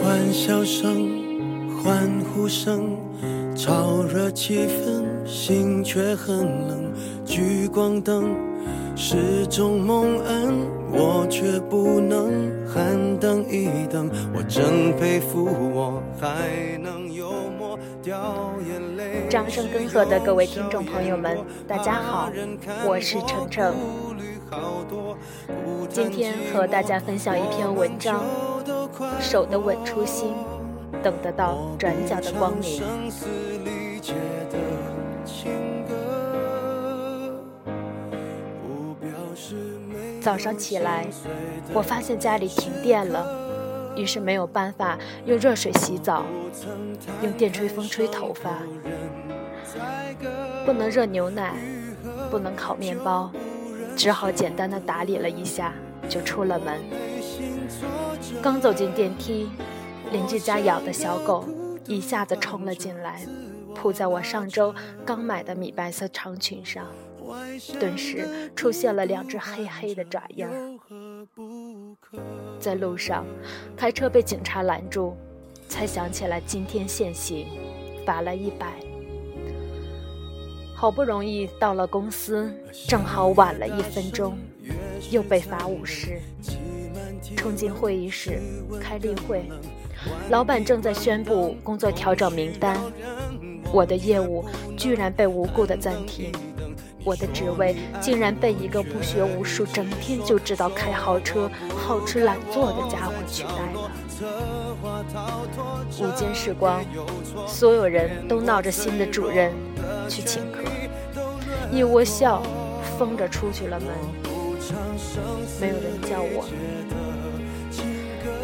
欢笑声、欢呼声，炒热气氛，心却很冷。聚光灯是种蒙恩，我却不能喊等一等。我真佩服我还能幽默掉眼泪。掌声跟贺的各位听众朋友们，大家好，我是程程。今天和大家分享一篇文章。守得稳初心，等得到转角的光明。早上起来，我发现家里停电了，于是没有办法用热水洗澡，用电吹风吹头发，不能热牛奶，不能烤面包，只好简单的打理了一下，就出了门。刚走进电梯，邻居家养的小狗一下子冲了进来，扑在我上周刚买的米白色长裙上，顿时出现了两只黑黑的爪印儿。在路上，开车被警察拦住，才想起来今天限行，罚了一百。好不容易到了公司，正好晚了一分钟，又被罚五十。冲进会议室开例会，老板正在宣布工作调整名单，我的业务居然被无故的暂停，我的职位竟然被一个不学无术、整天就知道开豪车、好吃懒做的家伙取代了。午间时光，所有人都闹着新的主任去请客，一窝笑疯着出去了门，没有人叫我。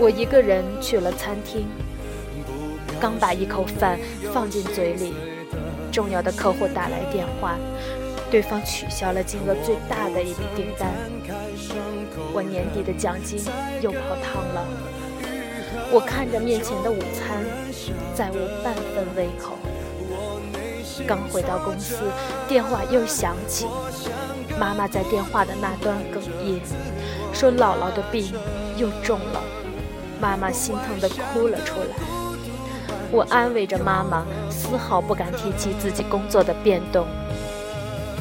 我一个人去了餐厅，刚把一口饭放进嘴里，重要的客户打来电话，对方取消了金额最大的一笔订单，我年底的奖金又泡汤了。我看着面前的午餐，再无半分胃口。刚回到公司，电话又响起，妈妈在电话的那端哽咽，说姥姥的病又重了。妈妈心疼地哭了出来，我安慰着妈妈，丝毫不敢提起自己工作的变动，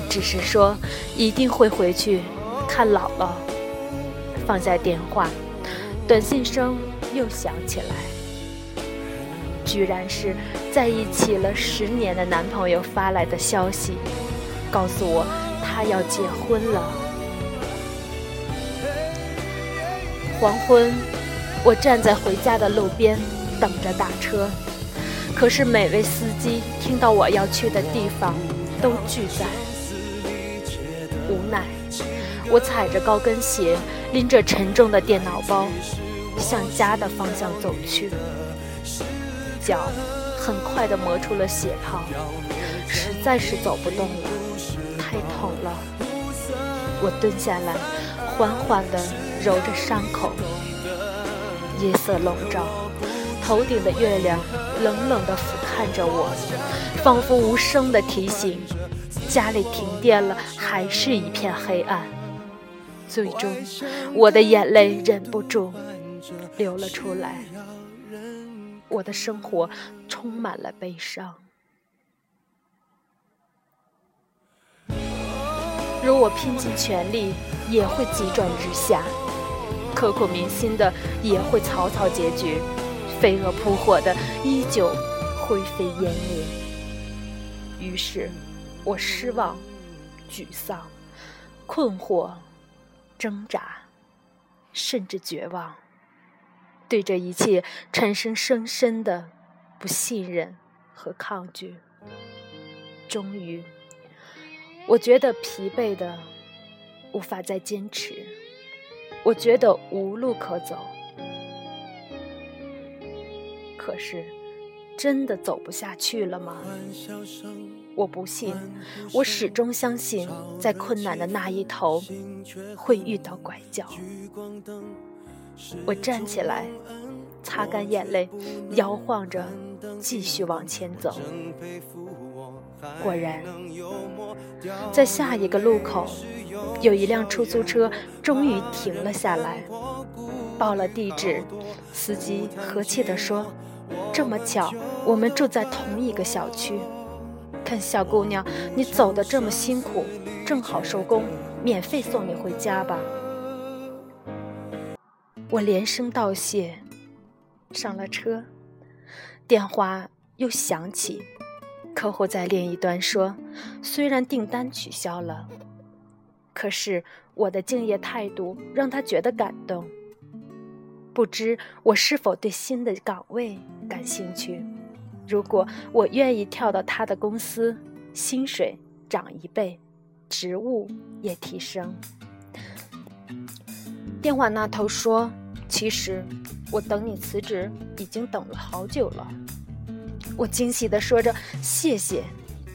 只是说一定会回去看姥姥。放下电话，短信声又响起来，居然是在一起了十年的男朋友发来的消息，告诉我他要结婚了。黄昏。我站在回家的路边等着打车，可是每位司机听到我要去的地方都拒载。无奈，我踩着高跟鞋，拎着沉重的电脑包，向家的方向走去。脚很快地磨出了血泡，实在是走不动了，太疼了。我蹲下来，缓缓地揉着伤口。夜色笼罩，头顶的月亮冷冷地俯瞰着我，仿佛无声地提醒：家里停电了，还是一片黑暗。最终，我的眼泪忍不住流了出来。我的生活充满了悲伤。如我拼尽全力，也会急转直下。刻骨铭心的也会草草结局，飞蛾扑火的依旧灰飞烟灭。于是，我失望、沮丧、困惑、挣扎，甚至绝望，对这一切产生深深的不信任和抗拒。终于，我觉得疲惫的无法再坚持。我觉得无路可走，可是真的走不下去了吗？我不信，我始终相信，在困难的那一头会遇到拐角。我站起来，擦干眼泪，摇晃着继续往前走。果然，在下一个路口，有一辆出租车终于停了下来，报了地址。司机和气地说：“这么巧，我们住在同一个小区。看小姑娘，你走的这么辛苦，正好收工，免费送你回家吧。”我连声道谢，上了车，电话又响起。客户在另一端说：“虽然订单取消了，可是我的敬业态度让他觉得感动。不知我是否对新的岗位感兴趣？如果我愿意跳到他的公司，薪水涨一倍，职务也提升。”电话那头说：“其实我等你辞职已经等了好久了。”我惊喜地说着“谢谢”，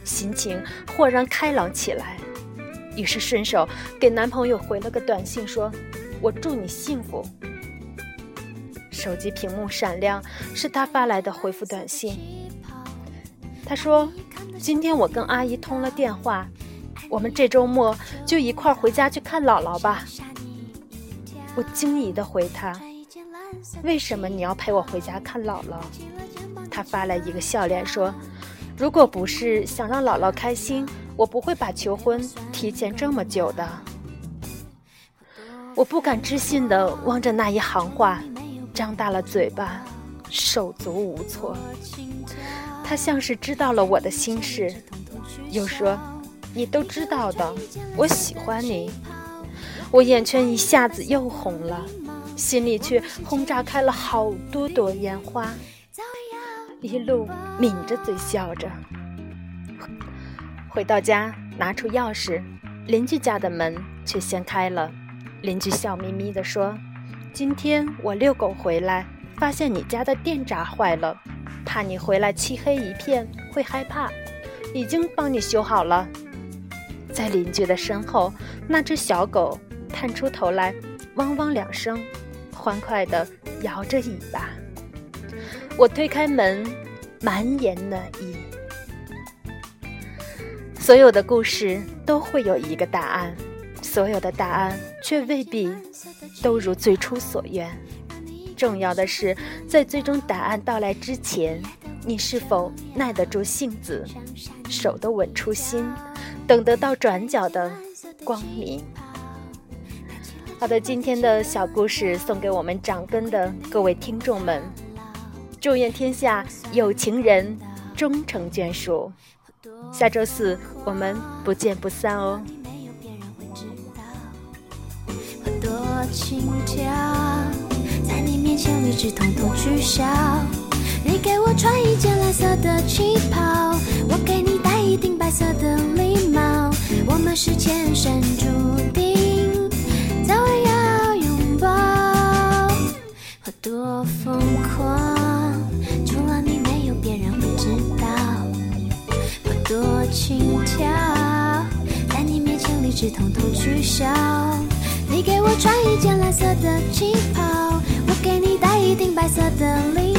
心情豁然开朗起来。于是顺手给男朋友回了个短信，说：“我祝你幸福。”手机屏幕闪亮，是他发来的回复短信。他说：“今天我跟阿姨通了电话，我们这周末就一块回家去看姥姥吧。”我惊疑地回他：“为什么你要陪我回家看姥姥？”他发来一个笑脸说：“如果不是想让姥姥开心，我不会把求婚提前这么久的。”我不敢置信地望着那一行话，张大了嘴巴，手足无措。他像是知道了我的心事，又说：“你都知道的，我喜欢你。”我眼圈一下子又红了，心里却轰炸开了好多朵烟花。一路抿着嘴笑着，回到家，拿出钥匙，邻居家的门却先开了。邻居笑眯眯地说：“今天我遛狗回来，发现你家的电闸坏了，怕你回来漆黑一片会害怕，已经帮你修好了。”在邻居的身后，那只小狗探出头来，汪汪两声，欢快地摇着尾巴。我推开门，满眼暖意。所有的故事都会有一个答案，所有的答案却未必都如最初所愿。重要的是，在最终答案到来之前，你是否耐得住性子，守得稳初心，等得到转角的光明。好的，今天的小故事送给我们掌根的各位听众们。祝愿天下有情人终成眷属。下周四我们不见不散哦。多轻佻，在你面前理智统统取消。你给我穿一件蓝色的旗袍，我给你戴一顶白色的礼帽。我们是前生注定，早晚要拥抱。我多疯狂。除了你没有别人会知道。我多轻佻，在你面前理智统统取消。你给我穿一件蓝色的旗袍，suddenly